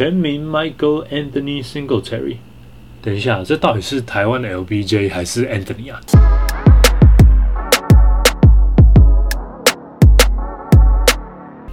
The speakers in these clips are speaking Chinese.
全名 Michael Anthony Singletary。等一下，这到底是台湾的 LBJ 还是 Anthony 啊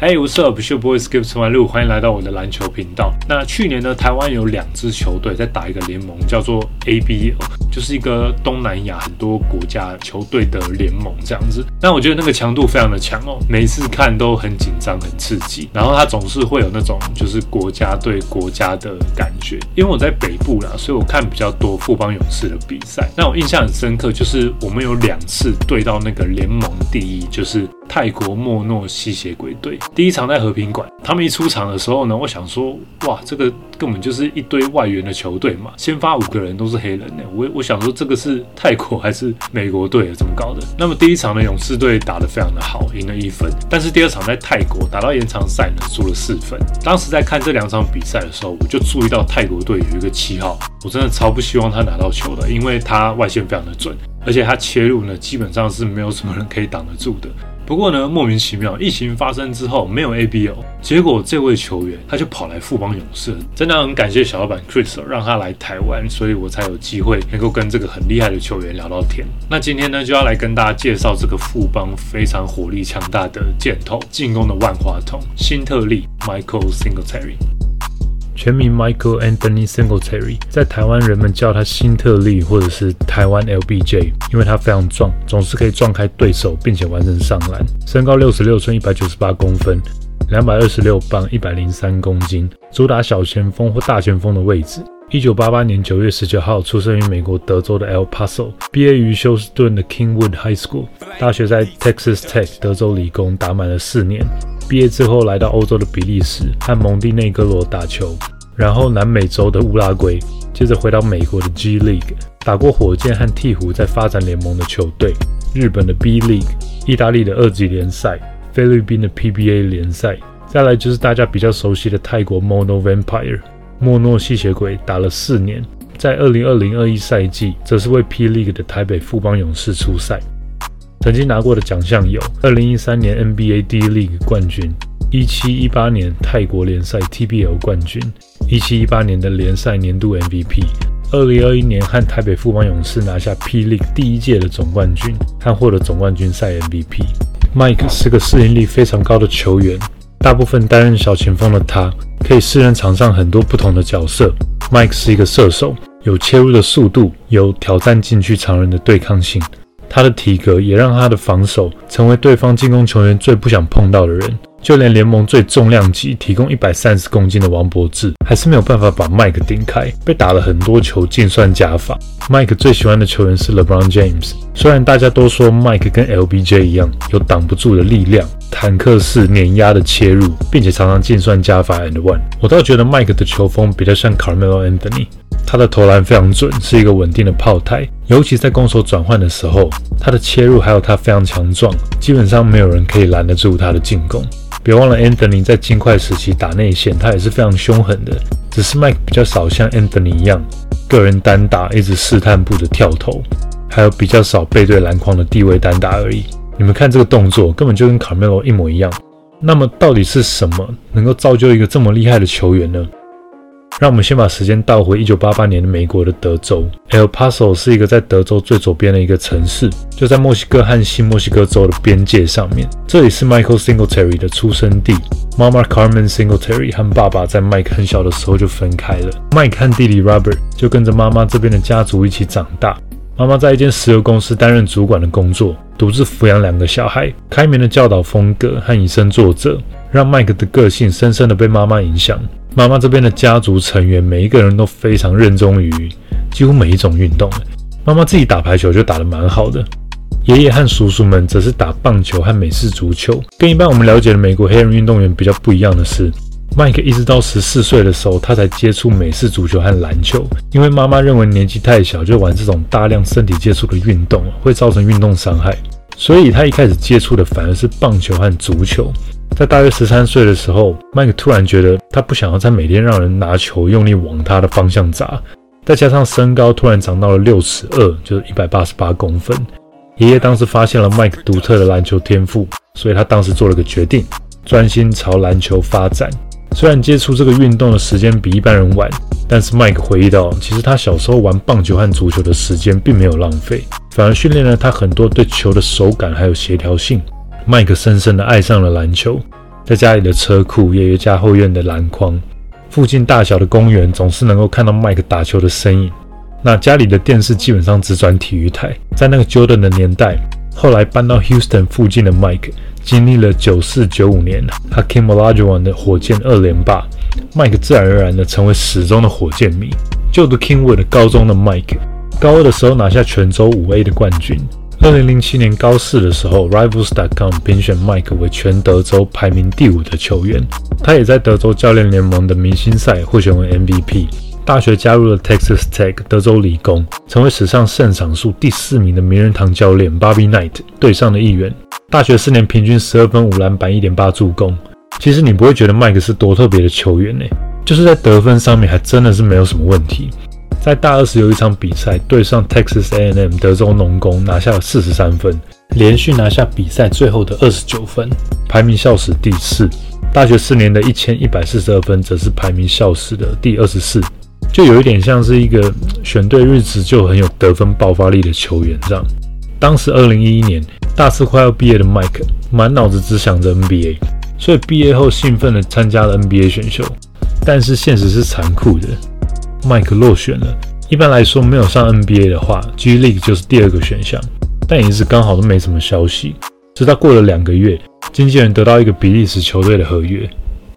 ？Hey, what's up? Your boy Skip 陈完路，欢迎来到我的篮球频道。那去年呢，台湾有两支球队在打一个联盟，叫做 ABL，就是一个东南亚很多国家球队的联盟这样子。那我觉得那个强度非常的强哦，每次看都很紧张、很刺激。然后它总是会有那种就是国家对国家的感觉。因为我在北部啦，所以我看比较多富邦勇士的比赛。那我印象很深刻，就是我们有两次对到那个联盟第一，就是泰国莫诺吸血鬼队。第一场在和平馆，他们一出场的时候呢，我想说，哇，这个根本就是一堆外援的球队嘛，先发五个人都是黑人呢。我我想说，这个是泰国还是美国队怎么搞的？那么第一场呢，勇士队打得非常的好，赢了一分。但是第二场在泰国打到延长赛呢，输了四分。当时在看这两场比赛的时候，我就注意到泰国队有一个七号，我真的超不希望他拿到球的，因为他外线非常的准，而且他切入呢，基本上是没有什么人可以挡得住的。不过呢，莫名其妙，疫情发生之后没有 ABO，结果这位球员他就跑来富邦勇士，真的很感谢小老板 Chris 让他来台湾，所以我才有机会能够跟这个很厉害的球员聊到天。那今天呢，就要来跟大家介绍这个富邦非常火力强大的箭头，进攻的万花筒新特利 Michael Singletary。全名 Michael Anthony Singletary，在台湾人们叫他辛特利或者是台湾 LBJ，因为他非常壮，总是可以撞开对手，并且完成上篮。身高六十六寸，一百九十八公分，两百二十六磅，一百零三公斤，主打小前锋或大前锋的位置。一九八八年九月十九号出生于美国德州的 El Paso，毕业于休斯顿的 Kingwood High School，大学在 Texas Tech 德州理工打满了四年。毕业之后来到欧洲的比利时和蒙蒂内哥罗打球，然后南美洲的乌拉圭，接着回到美国的 G League，打过火箭和鹈鹕在发展联盟的球队，日本的 B League，意大利的二级联赛，菲律宾的 PBA 联赛，再来就是大家比较熟悉的泰国 Mono Vampire，莫诺吸血鬼打了四年，在二零二零二一赛季则是为 P League 的台北富邦勇士出赛。曾经拿过的奖项有：二零一三年 NBA D League 冠军，一七一八年泰国联赛 TBL 冠军，一七一八年的联赛年度 MVP，二零二一年和台北富邦勇士拿下 P League 第一届的总冠军，和获得总冠军赛 MVP。Mike 是个适应力非常高的球员，大部分担任小前锋的他，可以胜任场上很多不同的角色。Mike 是一个射手，有切入的速度，有挑战禁区常人的对抗性。他的体格也让他的防守成为对方进攻球员最不想碰到的人。就连联盟最重量级、提供一百三十公斤的王柏志，还是没有办法把麦克顶开，被打了很多球，净算加法。麦克最喜欢的球员是 LeBron James。虽然大家都说麦克跟 LBJ 一样有挡不住的力量，坦克式碾压的切入，并且常常净算加法 and one。我倒觉得麦克的球风比较像 Carmelo Anthony。他的投篮非常准，是一个稳定的炮台，尤其在攻守转换的时候，他的切入还有他非常强壮，基本上没有人可以拦得住他的进攻。别忘了，Anthony 在金块时期打内线，他也是非常凶狠的，只是 Mike 比较少像 Anthony 一样个人单打，一直试探步的跳投，还有比较少背对篮筐的地位单打而已。你们看这个动作，根本就跟 Carmelo 一模一样。那么到底是什么能够造就一个这么厉害的球员呢？让我们先把时间倒回一九八八年的美国的德州，El Paso 是一个在德州最左边的一个城市，就在墨西哥和新墨西哥州的边界上面。这里是 Michael Singletary 的出生地。妈妈 Carmen Singletary 和爸爸在 Mike 很小的时候就分开了，Mike 和弟弟 Robert 就跟着妈妈这边的家族一起长大。妈妈在一间石油公司担任主管的工作，独自抚养两个小孩。开明的教导风格和以身作则，让 Mike 的个性深深的被妈妈影响。妈妈这边的家族成员每一个人都非常热衷于几乎每一种运动。妈妈自己打排球就打得蛮好的，爷爷和叔叔们则是打棒球和美式足球。跟一般我们了解的美国黑人运动员比较不一样的是，麦克一直到十四岁的时候，他才接触美式足球和篮球，因为妈妈认为年纪太小就玩这种大量身体接触的运动会造成运动伤害，所以他一开始接触的反而是棒球和足球。在大约十三岁的时候，麦克突然觉得他不想要再每天让人拿球用力往他的方向砸，再加上身高突然长到了六尺二，就是一百八十八公分。爷爷当时发现了麦克独特的篮球天赋，所以他当时做了个决定，专心朝篮球发展。虽然接触这个运动的时间比一般人晚，但是麦克回忆到，其实他小时候玩棒球和足球的时间并没有浪费，反而训练了他很多对球的手感还有协调性。麦克深深的爱上了篮球，在家里的车库、爷爷家后院的篮筐、附近大小的公园，总是能够看到麦克打球的身影。那家里的电视基本上只转体育台。在那个 Jordan 的年代，后来搬到 Houston 附近的 Mike，，经历了九四九五年 Hakeem Olajuwon 的火箭二连霸，，Mike 自然而然的成为始终的火箭迷。就读 Kingwood 高中的 Mike，，高二的时候拿下全州五 A 的冠军。二零零七年高四的时候，Rivals.com 评选麦克为全德州排名第五的球员。他也在德州教练联盟的明星赛获选为 MVP。大学加入了 Texas Tech 德州理工，成为史上胜场数第四名的名人堂教练 Bobby Knight 队上的一员。大学四年平均十二分、五篮板、一点八助攻。其实你不会觉得麦克是多特别的球员呢，就是在得分上面还真的是没有什么问题。在大二时有一场比赛，对上 Texas A&M 德州农工，拿下了四十三分，连续拿下比赛最后的二十九分，排名校史第四。大学四年的一千一百四十二分，则是排名校史的第二十四，就有一点像是一个选对日子就很有得分爆发力的球员这样。当时二零一一年，大四快要毕业的 Mike，满脑子只想着 NBA，所以毕业后兴奋地参加了 NBA 选秀，但是现实是残酷的。麦克落选了。一般来说，没有上 NBA 的话，G League 就是第二个选项。但也是刚好都没什么消息。直到过了两个月，经纪人得到一个比利时球队的合约。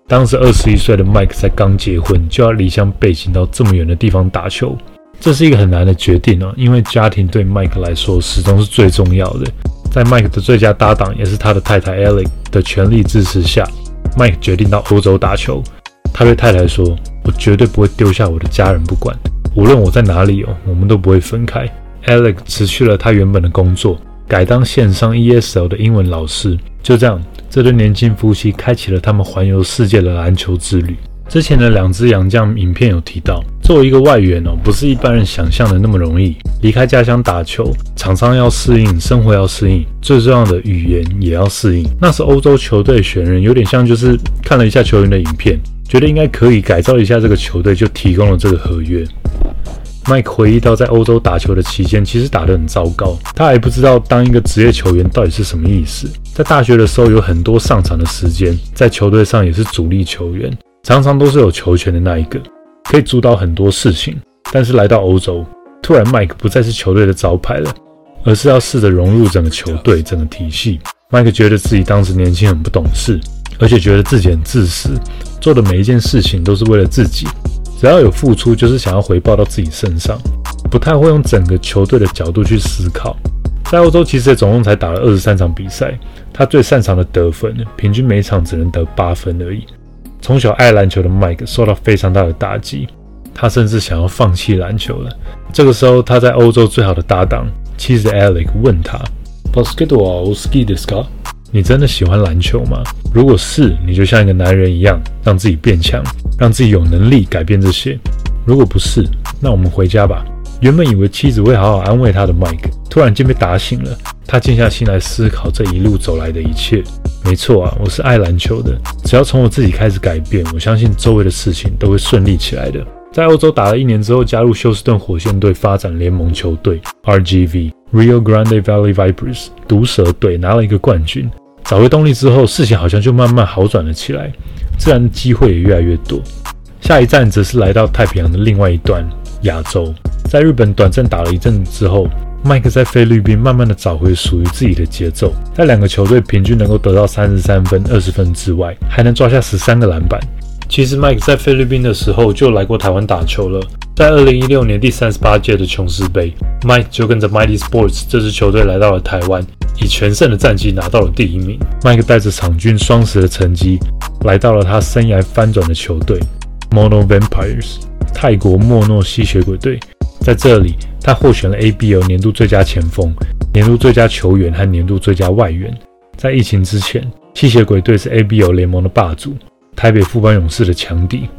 当时二十一岁的麦克才刚结婚，就要离乡背井到这么远的地方打球，这是一个很难的决定啊！因为家庭对麦克来说始终是最重要的。在麦克的最佳搭档，也是他的太太 Alex 的全力支持下，麦克决定到欧洲打球。他对太太说。我绝对不会丢下我的家人不管，无论我在哪里哦，我们都不会分开。Alex 辞去了他原本的工作，改当线上 ESL 的英文老师。就这样，这对年轻夫妻开启了他们环游世界的篮球之旅。之前的两只洋将影片有提到，作为一个外援哦，不是一般人想象的那么容易。离开家乡打球，场上要适应，生活要适应，最重要的语言也要适应。那是欧洲球队选人，有点像就是看了一下球员的影片。觉得应该可以改造一下这个球队，就提供了这个合约。Mike 回忆到，在欧洲打球的期间，其实打得很糟糕。他还不知道当一个职业球员到底是什么意思。在大学的时候，有很多上场的时间，在球队上也是主力球员，常常都是有球权的那一个，可以主导很多事情。但是来到欧洲，突然 Mike 不再是球队的招牌了，而是要试着融入整个球队、整个体系。Mike 觉得自己当时年轻很不懂事，而且觉得自己很自私。做的每一件事情都是为了自己，只要有付出，就是想要回报到自己身上，不太会用整个球队的角度去思考。在欧洲，其实总共才打了二十三场比赛，他最擅长的得分，平均每场只能得八分而已。从小爱篮球的 Mike 受到非常大的打击，他甚至想要放弃篮球了。这个时候，他在欧洲最好的搭档妻子 Alex 问他：“Basketball ski ですか？ 你真的喜欢篮球吗？”如果是，你就像一个男人一样，让自己变强，让自己有能力改变这些。如果不是，那我们回家吧。原本以为妻子会好好安慰他的 Mike，突然间被打醒了。他静下心来思考这一路走来的一切。没错啊，我是爱篮球的。只要从我自己开始改变，我相信周围的事情都会顺利起来的。在欧洲打了一年之后，加入休斯顿火箭队发展联盟球队 RGV Rio Grande Valley Vipers 毒蛇队，拿了一个冠军。找回动力之后，事情好像就慢慢好转了起来，自然机会也越来越多。下一站则是来到太平洋的另外一端——亚洲。在日本短暂打了一阵之后，麦克在菲律宾慢慢的找回属于自己的节奏。在两个球队平均能够得到三十三分、二十分之外，还能抓下十三个篮板。其实麦克在菲律宾的时候就来过台湾打球了。在二零一六年第三十八届的琼斯杯，麦克就跟着 Mighty Sports 这支球队来到了台湾。以全胜的战绩拿到了第一名。麦克带着场均双十的成绩，来到了他生涯翻转的球队 Mono Vampires 泰国莫诺吸血鬼队。在这里，他获选了 ABL 年度最佳前锋、年度最佳球员和年度最佳外援。在疫情之前，吸血鬼队是 ABL 联盟的霸主，台北富邦勇士的强敌，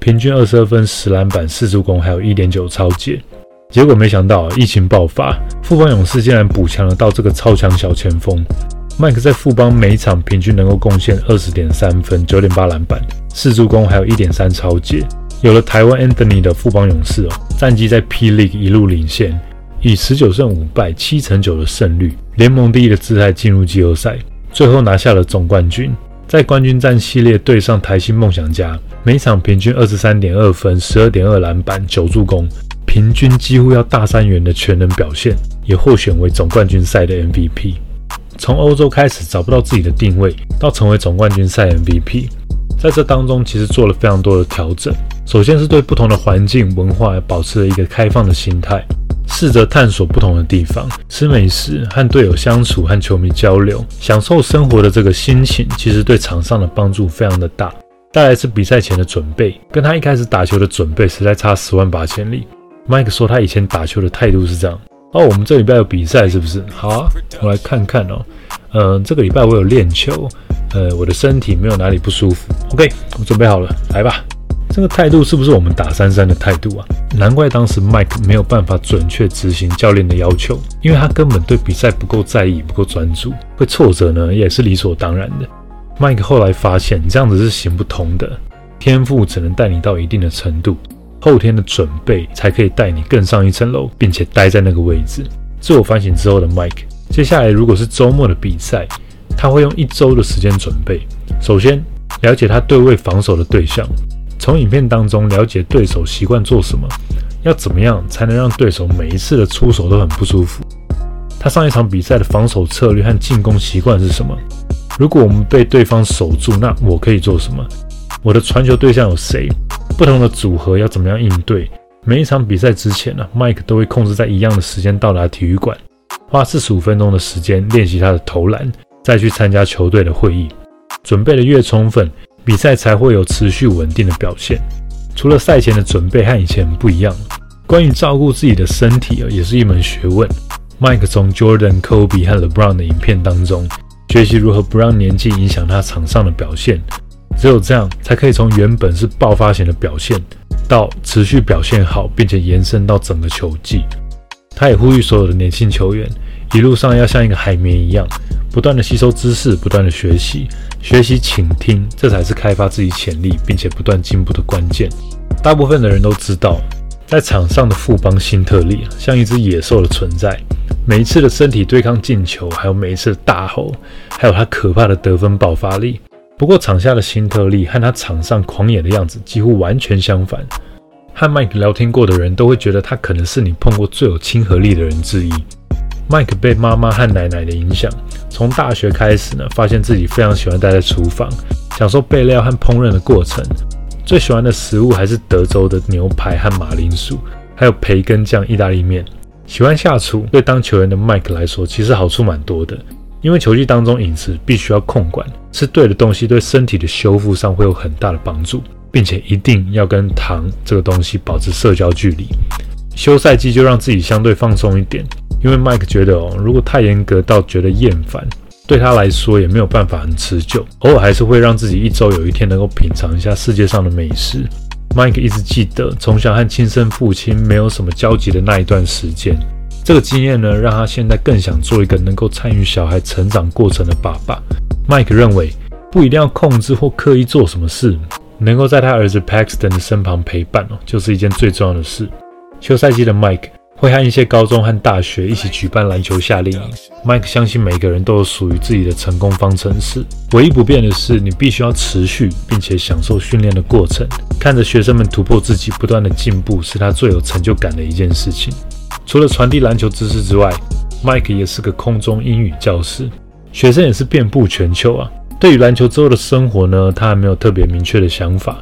平均二十二分、十篮板、四助攻，还有一点九超解。结果没想到，疫情爆发，富邦勇士竟然补强了到这个超强小前锋。麦克在富邦每场平均能够贡献二十点三分、九点八篮板、四助攻，还有一点三超解。有了台湾 Anthony 的富邦勇士哦，战绩在 P League 一路领先，以十九胜五败、七成九的胜率，联盟第一的姿态进入季后赛，最后拿下了总冠军。在冠军战系列对上台新梦想家，每场平均二十三点二分、十二点二篮板、九助攻，平均几乎要大三元的全能表现，也获选为总冠军赛的 MVP。从欧洲开始找不到自己的定位，到成为总冠军赛 MVP，在这当中其实做了非常多的调整。首先是对不同的环境文化保持了一个开放的心态。试着探索不同的地方，吃美食，和队友相处，和球迷交流，享受生活的这个心情，其实对场上的帮助非常的大。再来是比赛前的准备，跟他一开始打球的准备实在差十万八千里。Mike 说他以前打球的态度是这样：哦，我们这礼拜有比赛是不是？好啊，我来看看哦。嗯，这个礼拜我有练球，呃，我的身体没有哪里不舒服。OK，我准备好了，来吧。这个态度是不是我们打三三的态度啊？难怪当时 Mike 没有办法准确执行教练的要求，因为他根本对比赛不够在意，不够专注，会挫折呢也是理所当然的。Mike 后来发现这样子是行不通的，天赋只能带你到一定的程度，后天的准备才可以带你更上一层楼，并且待在那个位置。自我反省之后的 Mike，接下来如果是周末的比赛，他会用一周的时间准备，首先了解他对位防守的对象。从影片当中了解对手习惯做什么，要怎么样才能让对手每一次的出手都很不舒服？他上一场比赛的防守策略和进攻习惯是什么？如果我们被对方守住，那我可以做什么？我的传球对象有谁？不同的组合要怎么样应对？每一场比赛之前呢，Mike 都会控制在一样的时间到达体育馆，花四十五分钟的时间练习他的投篮，再去参加球队的会议，准备的越充分。比赛才会有持续稳定的表现。除了赛前的准备和以前不一样，关于照顾自己的身体啊，也是一门学问。Mike 从 Jordan、Kobe 和 LeBron 的影片当中学习如何不让年纪影响他场上的表现。只有这样，才可以从原本是爆发型的表现，到持续表现好，并且延伸到整个球季。他也呼吁所有的年轻球员，一路上要像一个海绵一样。不断的吸收知识，不断的学习，学习倾听，这才是开发自己潜力并且不断进步的关键。大部分的人都知道，在场上的富邦新特利像一只野兽的存在，每一次的身体对抗进球，还有每一次的大吼，还有他可怕的得分爆发力。不过场下的新特利和他场上狂野的样子几乎完全相反。和 Mike 聊天过的人都会觉得他可能是你碰过最有亲和力的人之一。Mike 被妈妈和奶奶的影响，从大学开始呢，发现自己非常喜欢待在厨房，享受备料和烹饪的过程。最喜欢的食物还是德州的牛排和马铃薯，还有培根酱意大利面。喜欢下厨，对当球员的 Mike 来说，其实好处蛮多的。因为球技当中饮食必须要控管，吃对的东西对身体的修复上会有很大的帮助，并且一定要跟糖这个东西保持社交距离。休赛季就让自己相对放松一点。因为 Mike 觉得哦，如果太严格到觉得厌烦，对他来说也没有办法很持久。偶尔还是会让自己一周有一天能够品尝一下世界上的美食。Mike 一直记得从小和亲生父亲没有什么交集的那一段时间，这个经验呢，让他现在更想做一个能够参与小孩成长过程的爸爸。Mike 认为，不一定要控制或刻意做什么事，能够在他儿子 Paxton 的身旁陪伴哦，就是一件最重要的事。休赛季的 Mike。会和一些高中和大学一起举办篮球夏令营。Mike 相信每个人都有属于自己的成功方程式，唯一不变的是你必须要持续并且享受训练的过程，看着学生们突破自己，不断的进步，是他最有成就感的一件事情。除了传递篮球知识之外，Mike 也是个空中英语教师，学生也是遍布全球啊。对于篮球之后的生活呢，他还没有特别明确的想法。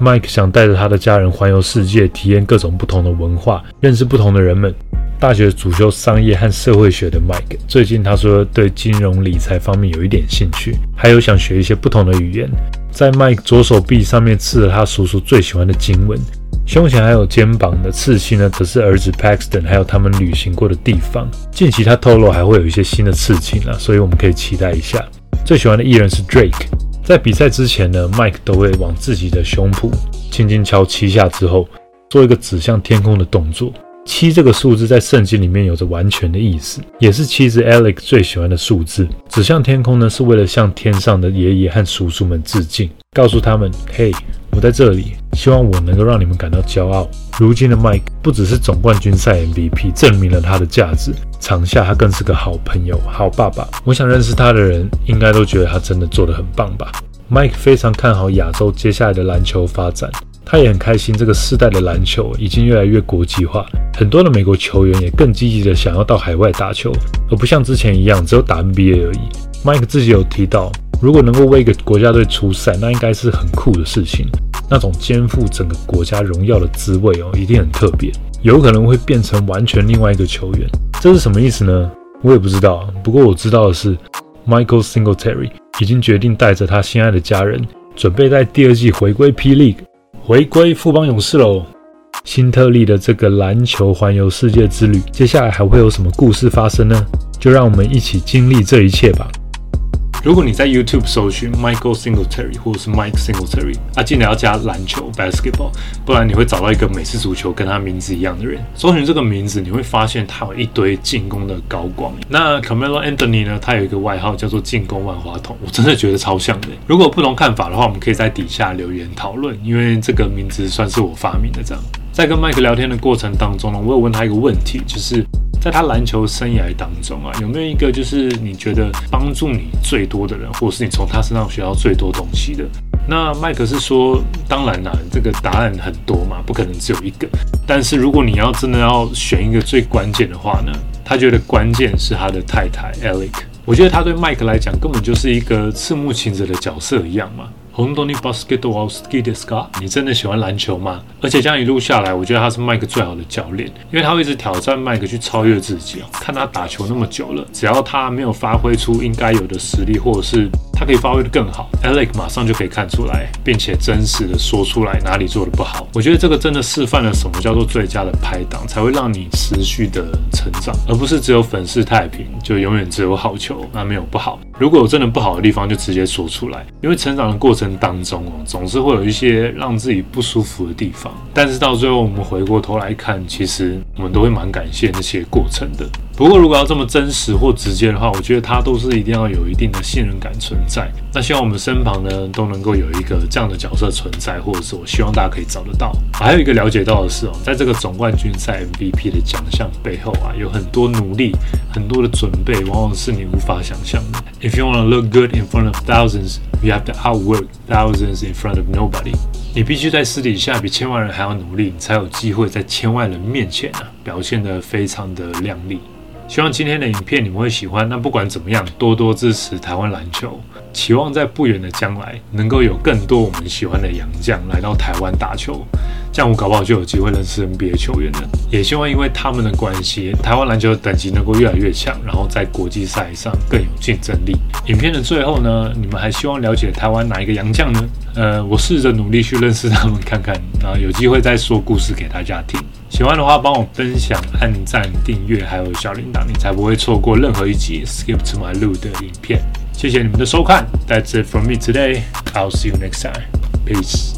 Mike 想带着他的家人环游世界，体验各种不同的文化，认识不同的人们。大学主修商业和社会学的 Mike，最近他说对金融理财方面有一点兴趣，还有想学一些不同的语言。在 Mike 左手臂上面刺了他叔叔最喜欢的经文，胸前还有肩膀的刺青呢，则是儿子 Paxton 还有他们旅行过的地方。近期他透露还会有一些新的刺青啊，所以我们可以期待一下。最喜欢的艺人是 Drake。在比赛之前呢，Mike 都会往自己的胸脯轻轻敲七下之后，做一个指向天空的动作，七这个数字在圣经里面有着完全的意思，也是妻子 Alex 最喜欢的数字。指向天空呢，是为了向天上的爷爷和叔叔们致敬，告诉他们：嘿，我在这里，希望我能够让你们感到骄傲。如今的 Mike 不只是总冠军赛 MVP，证明了他的价值。场下他更是个好朋友、好爸爸。我想认识他的人，应该都觉得他真的做得很棒吧。Mike 非常看好亚洲接下来的篮球发展。他也很开心，这个世代的篮球已经越来越国际化，很多的美国球员也更积极的想要到海外打球，而不像之前一样只有打 NBA 而已。Mike 自己有提到，如果能够为一个国家队出赛，那应该是很酷的事情，那种肩负整个国家荣耀的滋味哦，一定很特别，有可能会变成完全另外一个球员。这是什么意思呢？我也不知道。不过我知道的是，Michael Singletary 已经决定带着他心爱的家人，准备在第二季回归 P League。回归富邦勇士喽！新特利的这个篮球环游世界之旅，接下来还会有什么故事发生呢？就让我们一起经历这一切吧。如果你在 YouTube 搜寻 Michael Singletary 或者是 Mike Singletary，啊，记得要加篮球 basketball，不然你会找到一个美式足球跟他名字一样的人。搜寻这个名字，你会发现他有一堆进攻的高光。那 Camelo Anthony 呢？他有一个外号叫做进攻万花筒，我真的觉得超像的。如果不同看法的话，我们可以在底下留言讨论，因为这个名字算是我发明的。这样，在跟麦克聊天的过程当中呢，我有问他一个问题，就是。在他篮球生涯当中啊，有没有一个就是你觉得帮助你最多的人，或是你从他身上学到最多东西的？那麦克是说，当然啦，这个答案很多嘛，不可能只有一个。但是如果你要真的要选一个最关键的话呢，他觉得关键是他的太太 Alec。我觉得他对麦克来讲根本就是一个赤木晴子的角色一样嘛。红豆尼巴斯 s 多奥斯基的斯卡，你真的喜欢篮球吗？而且这样一路下来，我觉得他是麦克最好的教练，因为他会一直挑战麦克去超越自己哦。看他打球那么久了，只要他没有发挥出应该有的实力，或者是他可以发挥的更好，Alex 马上就可以看出来，并且真实的说出来哪里做的不好。我觉得这个真的示范了什么叫做最佳的拍档，才会让你持续的成长，而不是只有粉饰太平，就永远只有好球，那没有不好。如果有真的不好的地方，就直接说出来，因为成长的过程。当中哦，总是会有一些让自己不舒服的地方，但是到最后我们回过头来看，其实我们都会蛮感谢那些过程的。不过，如果要这么真实或直接的话，我觉得他都是一定要有一定的信任感存在。那希望我们身旁呢都能够有一个这样的角色存在，或者是我希望大家可以找得到。还有一个了解到的是哦，在这个总冠军赛 MVP 的奖项背后啊，有很多努力、很多的准备，往往是你无法想象的。If you want to look good in front of thousands, you have to outwork thousands in front of nobody。你必须在私底下比千万人还要努力，你才有机会在千万人面前啊表现得非常的靓丽。希望今天的影片你们会喜欢。那不管怎么样，多多支持台湾篮球。期望在不远的将来，能够有更多我们喜欢的洋将来到台湾打球，这样我搞不好就有机会认识 NBA 球员了。也希望因为他们的关系，台湾篮球的等级能够越来越强，然后在国际赛上更有竞争力。影片的最后呢，你们还希望了解台湾哪一个洋将呢？呃，我试着努力去认识他们看看，然后有机会再说故事给大家听。喜欢的话，帮我分享、按赞、订阅，还有小铃铛，你才不会错过任何一集 Skip to My Lu 的影片。谢谢你们的收看，That's it from me today. I'll see you next time. Peace.